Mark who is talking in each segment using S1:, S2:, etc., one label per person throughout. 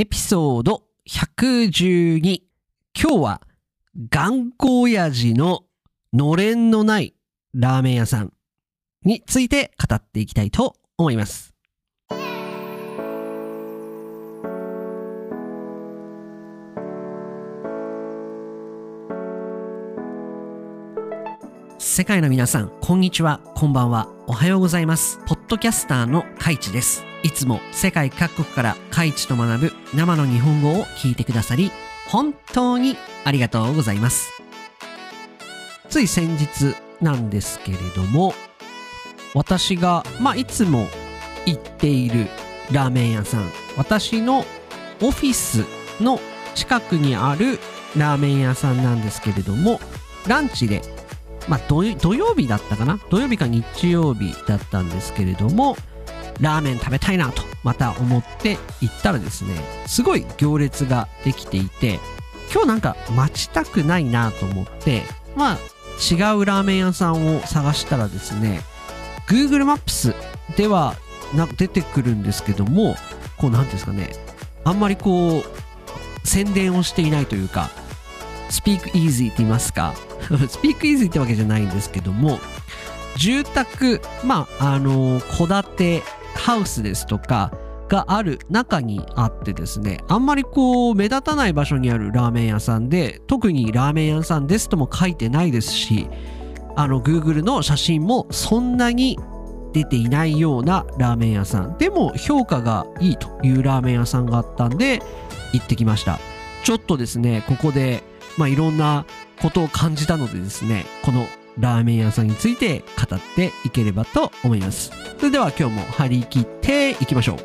S1: エピソード112。今日は、頑固親父ののれんのないラーメン屋さんについて語っていきたいと思います。世界の皆さん、こんにちは、こんばんは、おはようございます。ポッドキャスターのカイチです。いつも世界各国からカイチと学ぶ生の日本語を聞いてくださり、本当にありがとうございます。つい先日なんですけれども、私が、まあ、いつも行っているラーメン屋さん、私のオフィスの近くにあるラーメン屋さんなんですけれども、ランチでまあ土、土曜日だったかな？土曜日か日曜日だったんですけれども、ラーメン食べたいなとまた思って行ったらですね、すごい行列ができていて、今日なんか待ちたくないなと思って、まあ違うラーメン屋さんを探したらですね、Google マップスではな出てくるんですけども、こうなんですかね、あんまりこう、宣伝をしていないというか、Speak Easy って言いますか Speak Easy ってわけじゃないんですけども住宅まああの戸建てハウスですとかがある中にあってですねあんまりこう目立たない場所にあるラーメン屋さんで特にラーメン屋さんですとも書いてないですしあの Google の写真もそんなに出ていないようなラーメン屋さん。でも評価がいいというラーメン屋さんがあったんで行ってきました。ちょっとですねここでまあ、いろんなことを感じたのでですね、このラーメン屋さんについて語っていければと思います。それでは今日も張り切っていきましょう。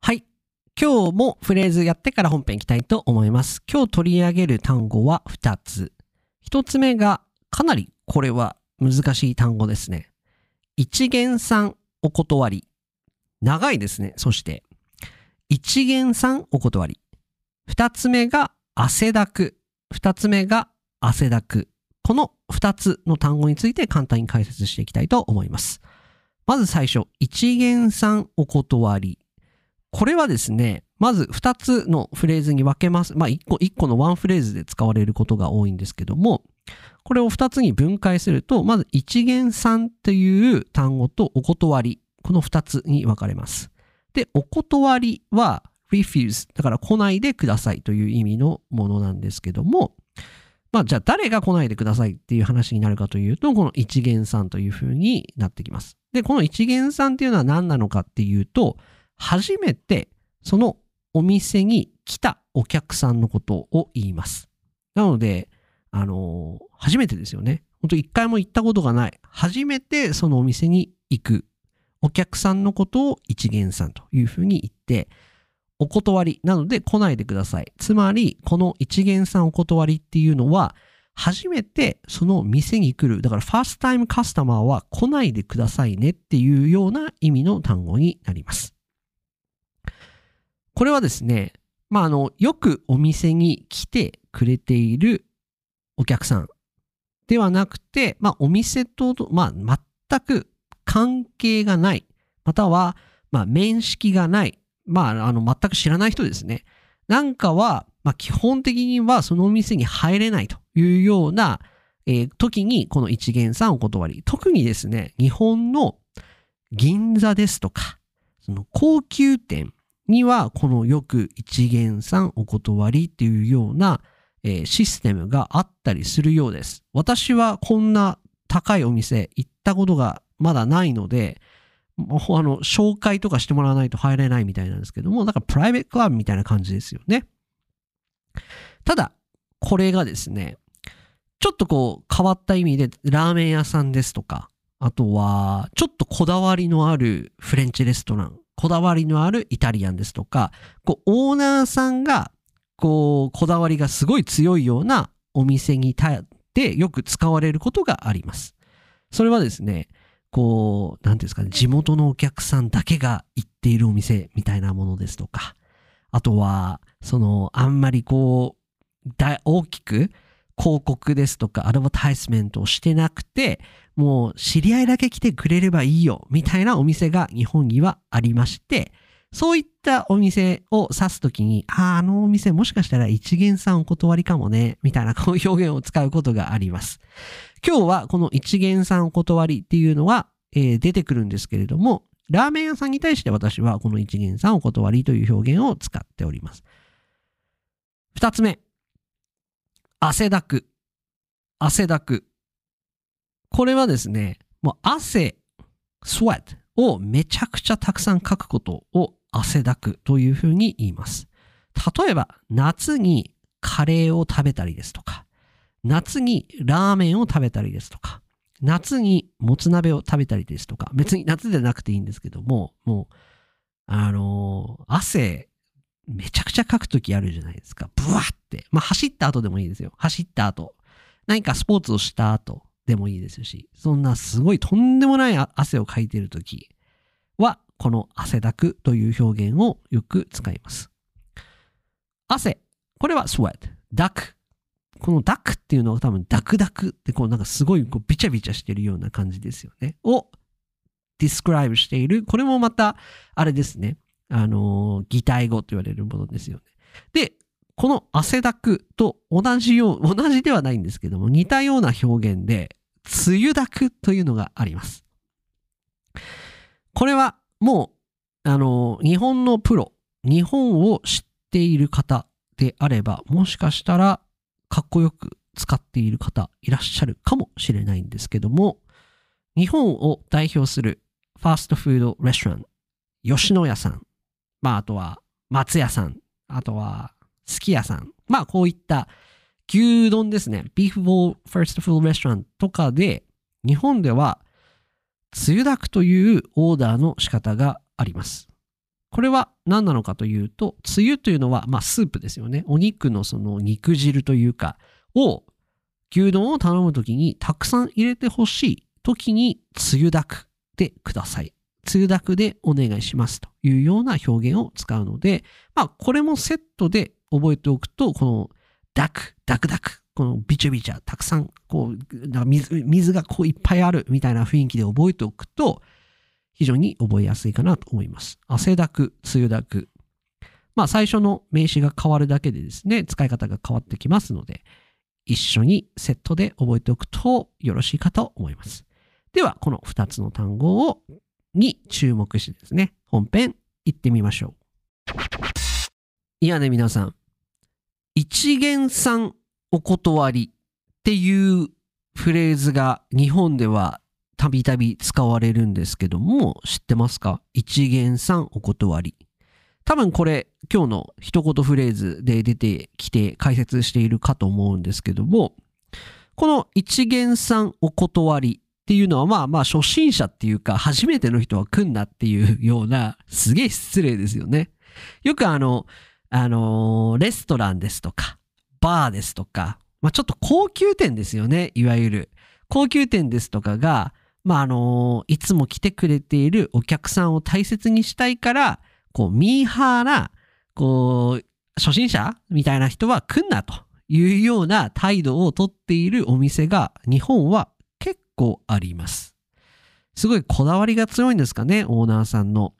S1: はい。今日もフレーズやってから本編いきたいと思います。今日取り上げる単語は2つ。1つ目がかなりこれは難しい単語ですね。一元さんお断り。長いですね。そして、一元さんお断り。二つ目が汗だく。二つ目が汗だく。この二つの単語について簡単に解説していきたいと思います。まず最初、一元さんお断り。これはですね、まず二つのフレーズに分けます。まあ一個一個のワンフレーズで使われることが多いんですけども、これを2つに分解すると、まず一元さんという単語とお断り、この2つに分かれます。で、お断りは refuse、だから来ないでくださいという意味のものなんですけども、まあじゃあ誰が来ないでくださいっていう話になるかというと、この一元さんというふうになってきます。で、この一元さんっていうのは何なのかっていうと、初めてそのお店に来たお客さんのことを言います。なので、あのー初めてですよね。本当一回も行ったことがない。初めてそのお店に行く。お客さんのことを一元さんというふうに言って、お断りなので来ないでください。つまり、この一元さんお断りっていうのは、初めてその店に来る。だから、ファーストタイムカスタマーは来ないでくださいねっていうような意味の単語になります。これはですね、まあ、あの、よくお店に来てくれているお客さんではなくて、まあ、お店と、まあ、全く関係がない、または、まあ、面識がない、まあ、あの、全く知らない人ですね。なんかは、まあ、基本的にはそのお店に入れないというような、えー時に、この一元さんお断り。特にですね、日本の銀座ですとか、その高級店には、このよく一元さんお断りっていうような、えシステムがあったりするようです。私はこんな高いお店行ったことがまだないので、もうあの、紹介とかしてもらわないと入れないみたいなんですけども、だからプライベートクラブみたいな感じですよね。ただ、これがですね、ちょっとこう変わった意味でラーメン屋さんですとか、あとはちょっとこだわりのあるフレンチレストラン、こだわりのあるイタリアンですとか、こうオーナーさんがこう、こだわりがすごい強いようなお店に対ってよく使われることがあります。それはですね、こう、なんていうんですかね、地元のお客さんだけが行っているお店みたいなものですとか、あとは、その、あんまりこう、大大きく、広告ですとかアドバタイスメントをしてなくて、もう知り合いだけ来てくれればいいよ、みたいなお店が日本にはありまして、そういったお店を指すときに、ああ、あのお店もしかしたら一元さんお断りかもね、みたいな こう表現を使うことがあります。今日はこの一元さんお断りっていうのは、えー出てくるんですけれども、ラーメン屋さんに対して私はこの一元さんお断りという表現を使っております。二つ目。汗だく。汗だく。これはですね、もう汗、sweat をめちゃくちゃたくさん書くことを汗だくというふうに言います。例えば、夏にカレーを食べたりですとか、夏にラーメンを食べたりですとか、夏にもつ鍋を食べたりですとか、別に夏でなくていいんですけども、もう、あのー汗、めちゃくちゃかくときあるじゃないですか。ブワって。まあ、走った後でもいいですよ。走った後。何かスポーツをした後でもいいですし、そんなすごいとんでもない汗をかいてるときは、この汗だくという表現をよく使います。汗。これは sweat。ダク。このダクっていうのは多分ダクダクってこうなんかすごいこうビチャビチャしてるような感じですよね。を describe している。これもまたあれですね。あのー擬態語と言われるものですよね。で、この汗だくと同じよう、同じではないんですけども、似たような表現で、梅雨だくというのがあります。これはもう、あの日本のプロ、日本を知っている方であれば、もしかしたらかっこよく使っている方いらっしゃるかもしれないんですけども、日本を代表するファーストフードレストラン、吉野家さん、まああとは松屋さん、あとはすき家さん、まあこういった牛丼ですね、ビーフボールファーストフードレストランとかで、日本では、つゆだくというオーダーの仕方があります。これは何なのかというと、つゆというのは、まあスープですよね。お肉のその肉汁というか、を、牛丼を頼むときにたくさん入れてほしいときに、つゆだくでください。つゆだくでお願いしますというような表現を使うので、まあこれもセットで覚えておくと、このダク、ダクダク、このビチャビチャ、たくさん、こう、水水がこういっぱいあるみたいな雰囲気で覚えておくと、非常に覚えやすいかなと思います。汗だく、梅雨だく。まあ最初の名詞が変わるだけでですね、使い方が変わってきますので、一緒にセットで覚えておくとよろしいかと思います。では、この2つの単語を、に注目してですね、本編行ってみましょう。いやね、皆さん。一元さんお断りっていうフレーズが日本ではたびたび使われるんですけども、知ってますか？一元さんお断り。多分これ今日の一言フレーズで出てきて解説しているかと思うんですけども、この一元さんお断りっていうのはまあまあ初心者っていうか初めての人は来んなっていうようなすげえ失礼ですよね。よくあの、あのーレストランですとか、バーですとか、まあちょっと高級店ですよね、いわゆる。高級店ですとかが、まああのいつも来てくれているお客さんを大切にしたいから、こう、ミーハーな、こう、初心者みたいな人は来んなというような態度をとっているお店が日本は結構あります。すごいこだわりが強いんですかね、オーナーさんの。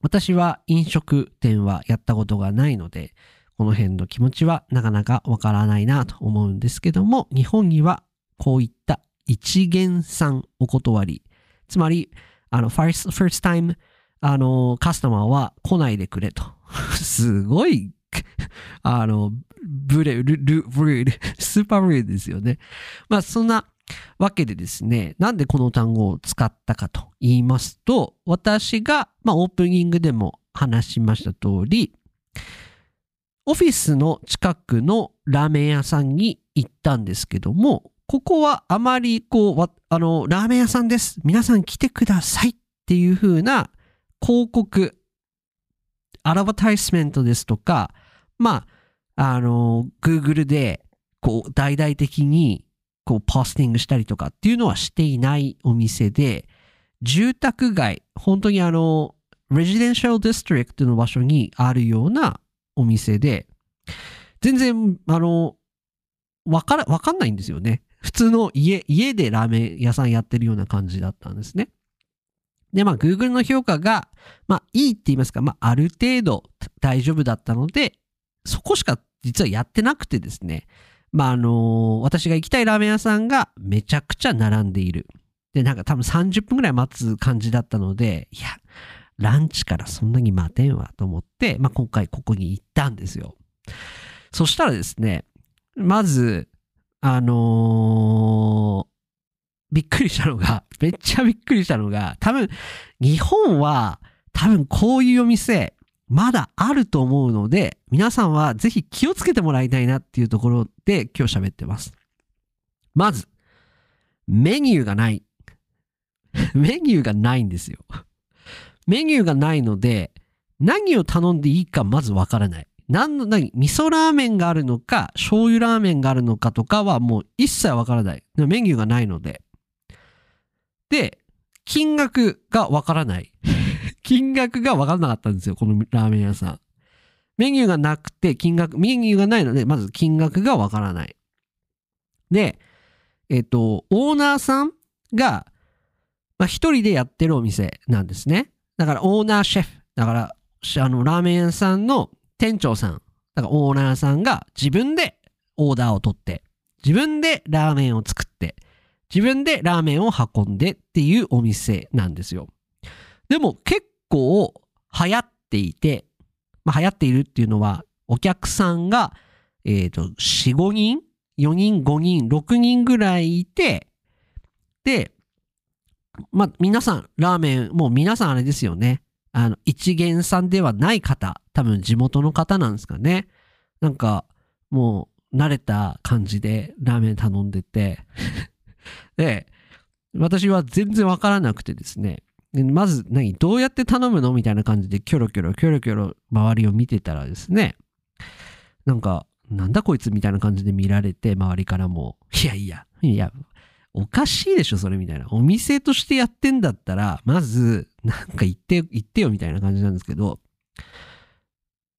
S1: 私は飲食店はやったことがないので、この辺の気持ちはなかなかわからないなと思うんですけども、日本にはこういった一元さんお断り、つまり、あの、first, first time あの、カスタマーは来ないでくれと。すごい、あの、ブレ、ル、ル、ブレ、スーパーブレですよね。まあ、そんなわけでですね、なんでこの単語を使ったかと言いますと、私が、まあ、オープニングでも話しました通り、オフィスの近くのラーメン屋さんに行ったんですけども、ここはあまりこう、あの、ラーメン屋さんです。皆さん来てくださいっていう風な広告、アドバタイスメントですとか、まあ、あの、Google で、こう、大々的に、こう、ポスティングしたりとかっていうのはしていないお店で、住宅街、本当にあの、レジデンシャルディストリクトの場所にあるようなお店で、全然、あの、わから、わかんないんですよね。普通の家、家でラーメン屋さんやってるような感じだったんですね。で、まあ、Google の評価が、まあ、いいって言いますか、まあ、ある程度大丈夫だったので、そこしか実はやってなくてですね、まあ、あの私が行きたいラーメン屋さんがめちゃくちゃ並んでいる。で、なんか多分30分くらい待つ感じだったので、いや、ランチからそんなに待てんわと思って、まあ、今回ここに行ったんですよ。そしたらですね、まず、あのー、びっくりしたのが、めっちゃびっくりしたのが、多分、日本は、多分こういうお店、まだあると思うので、皆さんはぜひ気をつけてもらいたいなっていうところで今日喋ってます。まず、メニューがない。メニューがないんですよ。メニューがないので、何を頼んでいいかまずわからない。何の、何、味噌ラーメンがあるのか、醤油ラーメンがあるのかとかはもう一切わからない。メニューがないので。で、金額がわからない。金額がわからなかったんですよ、このラーメン屋さん。メニューがなくて、金額、メニューがないので、まず金額がわからない。で、えっと、オーナーさんが、まあ、一人でやってるお店なんですね。だから、オーナーシェフ。だから、あの、ラーメン屋さんの店長さん。だから、オーナーさんが自分でオーダーを取って、自分でラーメンを作って、自分でラーメンを運んでっていうお店なんですよ。でも結構流行っていて、まあ、流行っているっていうのは、お客さんが、えっ、ー、と、4、5人 ?4 人、5人、6人ぐらいいて、で、まあ、皆さん、ラーメン、もう皆さんあれですよね。あの、一元さんではない方、多分地元の方なんですかね。なんか、もう、慣れた感じでラーメン頼んでて。で、私は全然わからなくてですね、まず何、どうやって頼むの？みたいな感じでキョロキョロキョロキョロ周りを見てたらですね、なんか、なんだこいつ？みたいな感じで見られて、周りからも、いやいや、いや、おかしいでしょ、それみたいな。お店としてやってんだったら、まず、なんか言って、言ってよみたいな感じなんですけど、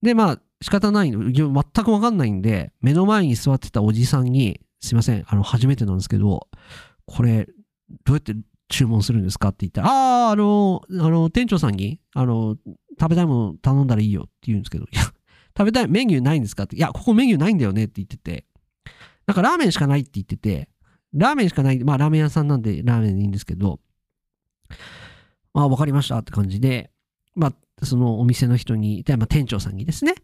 S1: で、まあ、仕方ないの、全くわかんないんで、目の前に座ってたおじさんに、すいません、あの、初めてなんですけど、これ、どうやって注文するんですかって言ったら、ああ、あの、あの、店長さんに、あの、食べたいもの頼んだらいいよって言うんですけど、いや、食べたいメニューないんですかって、いや、ここメニューないんだよねって言ってて、なんかラーメンしかないって言ってて、ラーメンしかない、まあラーメン屋さんなんでラーメンでいいんですけど、まあ、わかりましたって感じで、まあ、そのお店の人に、まあ、店長さんにですね、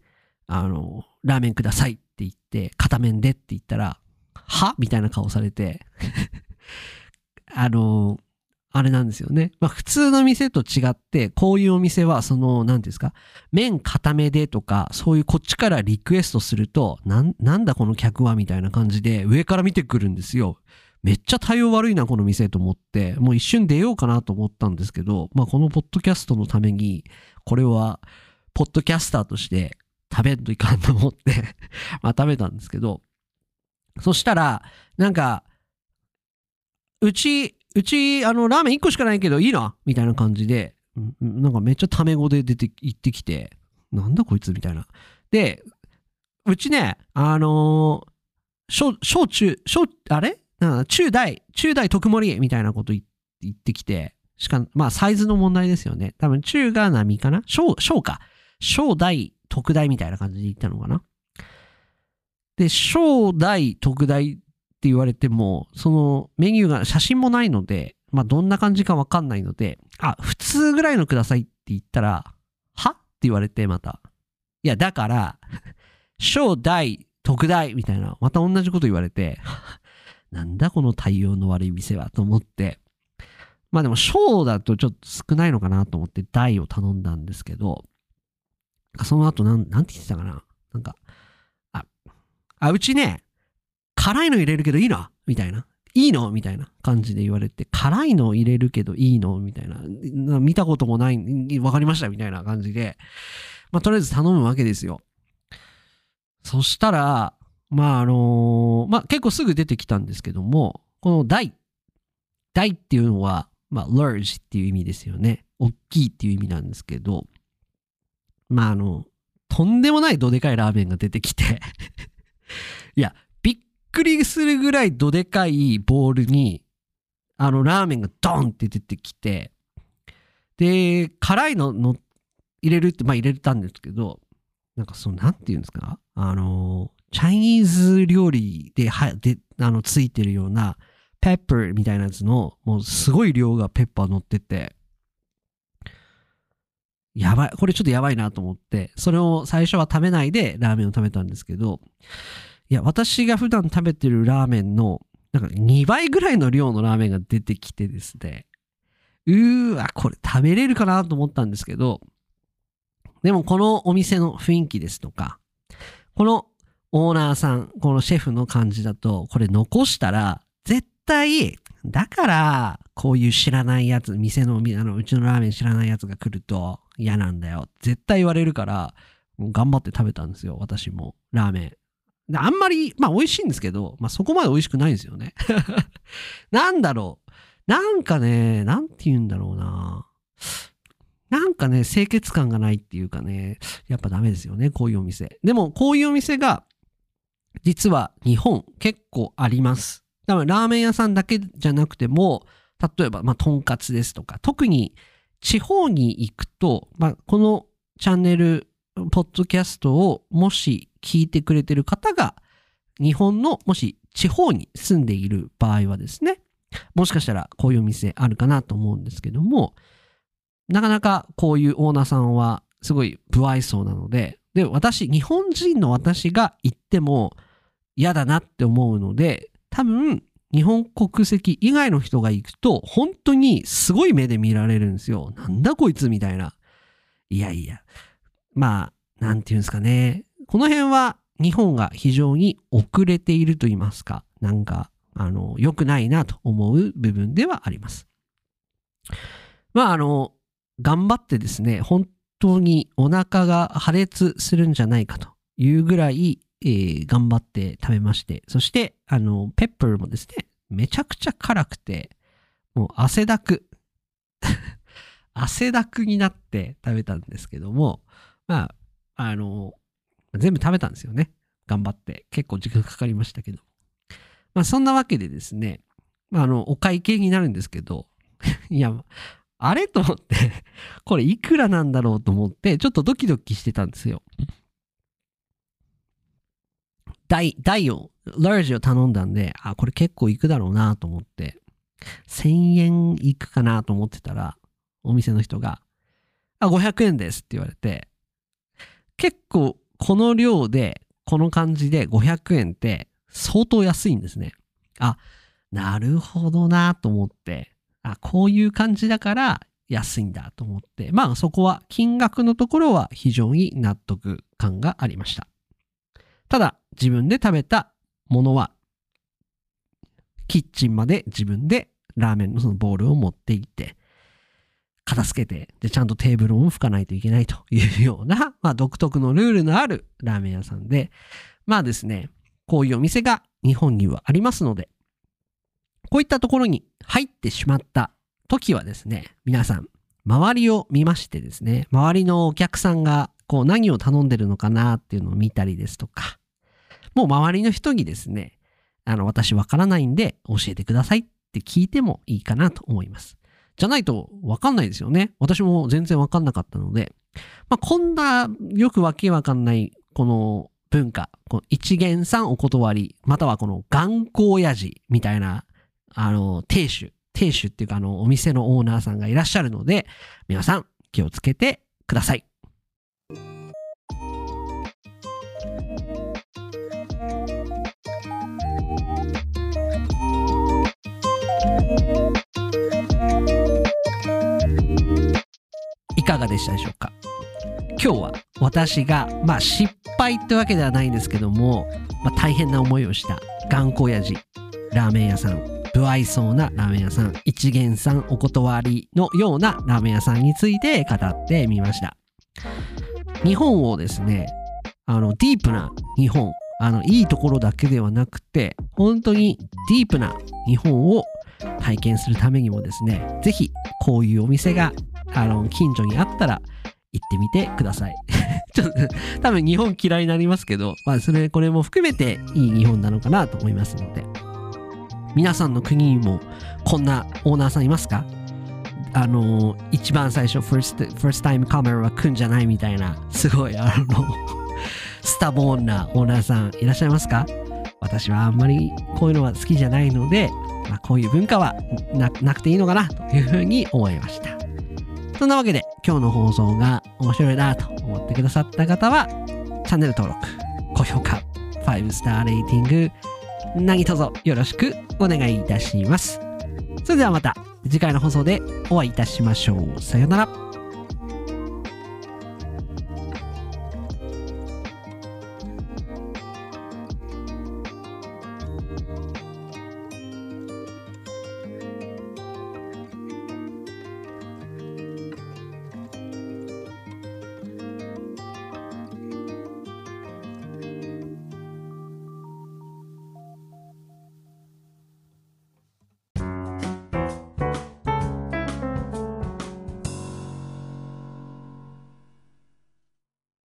S1: あの、ラーメンくださいって言って、片面でって言ったら、は？みたいな顔されて あの、あれなんですよね。まあ普通の店と違って、こういうお店は、その、何ですか、麺固めでとか、そういうこっちからリクエストすると、なん、なんだこの客はみたいな感じで上から見てくるんですよ。めっちゃ対応悪いな、この店と思って、もう一瞬出ようかなと思ったんですけど、まあこのポッドキャストのために、これは、ポッドキャスターとして食べんといかんと思って まあ食べたんですけど、そしたら、なんか、うち、うち、あの、ラーメン1個しかないけどいいなみたいな感じで、なんかめっちゃタメ語で出て行ってきて、なんだこいつみたいな。で、うちね、あのー、小、小中、小、あれ？中大、中大特盛みたいなこと言ってきて、しか、まあサイズの問題ですよね。多分中が波かな？小、小か。小大、特大みたいな感じで言ったのかな？で、小大、特大って言われても、そのメニューが写真もないので、まあどんな感じかわかんないので、あ、普通ぐらいのくださいって言ったら、は？って言われてまた。いや、だから、小大、特大みたいな、また同じこと言われて、なんだこの対応の悪い店はと思って、まあでも小だとちょっと少ないのかなと思って大を頼んだんですけど、その後なん、なんて言ってたかな？なんか、あ、あ、うちね、辛いの入れるけどいいのみたいな。いいの？みたいな感じで言われて、辛いの入れるけどいいの？みたいな。見たこともない、わかりました？みたいな感じで、まあ、とりあえず頼むわけですよ。そしたら、まあ、あのー、まあ、結構すぐ出てきたんですけども、この大。大っていうのは、まあ、large っていう意味ですよね。大きいっていう意味なんですけど、まあ、あの、とんでもないどでかいラーメンが出てきて いや、くりするぐらいどでかいボールに、あの、ラーメンがドンって出てきて、で、辛いのの入れるって、まあ入れたんですけど、なんかその、なんて言うんですか？あの、チャイニーズ料理で、は、で、あの、ついてるような、ペッパーみたいなやつの、もうすごい量がペッパー乗ってて、やばい、これちょっとやばいなと思って、それを最初は食べないでラーメンを食べたんですけど、いや、私が普段食べてるラーメンの、なんか2倍ぐらいの量のラーメンが出てきてですね、うーわ、これ食べれるかなと思ったんですけど、でもこのお店の雰囲気ですとか、このオーナーさん、このシェフの感じだと、これ残したら、絶対、だから、こういう知らないやつ、店の、あの、うちのラーメン知らないやつが来ると嫌なんだよ。絶対言われるから、頑張って食べたんですよ、私も。ラーメン。であんまり、まあ美味しいんですけど、まあそこまで美味しくないんですよね。なんだろう。なんかね、なんて言うんだろうな。なんかね、清潔感がないっていうかね、やっぱダメですよね、こういうお店。でも、こういうお店が、実は日本結構あります。多分ラーメン屋さんだけじゃなくても、例えば、まあ、とんかつですとか、特に地方に行くと、まあ、このチャンネル、ポッドキャストをもし聞いてくれてる方が、日本のもし地方に住んでいる場合はですね、もしかしたらこういうお店あるかなと思うんですけども、なかなかこういうオーナーさんはすごい不愛想なので、で、私、日本人の私が行っても嫌だなって思うので、多分、日本国籍以外の人が行くと、本当にすごい目で見られるんですよ。なんだこいつみたいな。いやいや。まあ、なんていうんですかね。この辺は日本が非常に遅れていると言いますか。なんか、あの、良くないなと思う部分ではあります。まあ、あの、頑張ってですね、本当にお腹が破裂するんじゃないかというぐらい、えー、頑張って食べまして、そして、あの、ペッパーもですね、めちゃくちゃ辛くて、もう汗だく、汗だくになって食べたんですけども、まあ、あの、全部食べたんですよね。頑張って。結構時間かかりましたけど。まあ、そんなわけでですね、まあ、あの、お会計になるんですけど、いや、あれと思ってこれいくらなんだろうと思って、ちょっとドキドキしてたんですよ。大、大を、ラージを頼んだんで、あ、これ結構いくだろうなと思って、1000円いくかなと思ってたら、お店の人が、あ、500円ですって言われて、結構この量で、この感じで500円って相当安いんですね。あ、なるほどなと思って、あ、こういう感じだから安いんだと思って、まあそこは金額のところは非常に納得感がありました。ただ自分で食べたものはキッチンまで自分でラーメンのそのボールを持って行って、片付けて、で、ちゃんとテーブルを拭かないといけないというような、まあ、独特のルールのあるラーメン屋さんで、まあですね、こういうお店が日本にはありますので、こういったところに入ってしまった時はですね、皆さん、周りを見ましてですね、周りのお客さんがこう何を頼んでるのかなっていうのを見たりですとか、もう周りの人にですね、あの、私わからないんで教えてくださいって聞いてもいいかなと思います。じゃないとわかんないですよね。私も全然わかんなかったので、まあ、こんなよくわけわかんないこの文化、この一元さんお断り、またはこの頑固親父みたいな、あの、亭主、亭主っていうかあの、お店のオーナーさんがいらっしゃるので、皆さん気をつけてください。がでしたでしょうか？今日は私が、まあ失敗ってわけではないんですけども、まあ大変な思いをした頑固親父、ラーメン屋さん、不愛想なラーメン屋さん、一元さんお断りのようなラーメン屋さんについて語ってみました。日本をですね、あの、ディープな日本、あの、いいところだけではなくて、本当にディープな日本を体験するためにもですね、ぜひこういうお店があの近所にあったら行ってみてください。ちょっと、多分日本嫌いになりますけど、まあそれ、これも含めていい日本なのかなと思いますので。皆さんの国にもこんなオーナーさんいますか？あの、一番最初、first, first time comer は来んじゃないみたいな、すごい、あの、スタボーンなオーナーさんいらっしゃいますか？私はあんまりこういうのは好きじゃないので、まあ、こういう文化はななくていいのかなというふうに思いました。そんなわけで今日の放送が面白いなと思ってくださった方は、チャンネル登録、高評価、5スターレーティング、何卒よろしくお願いいたします。それではまた次回の放送でお会いいたしましょう。さようなら。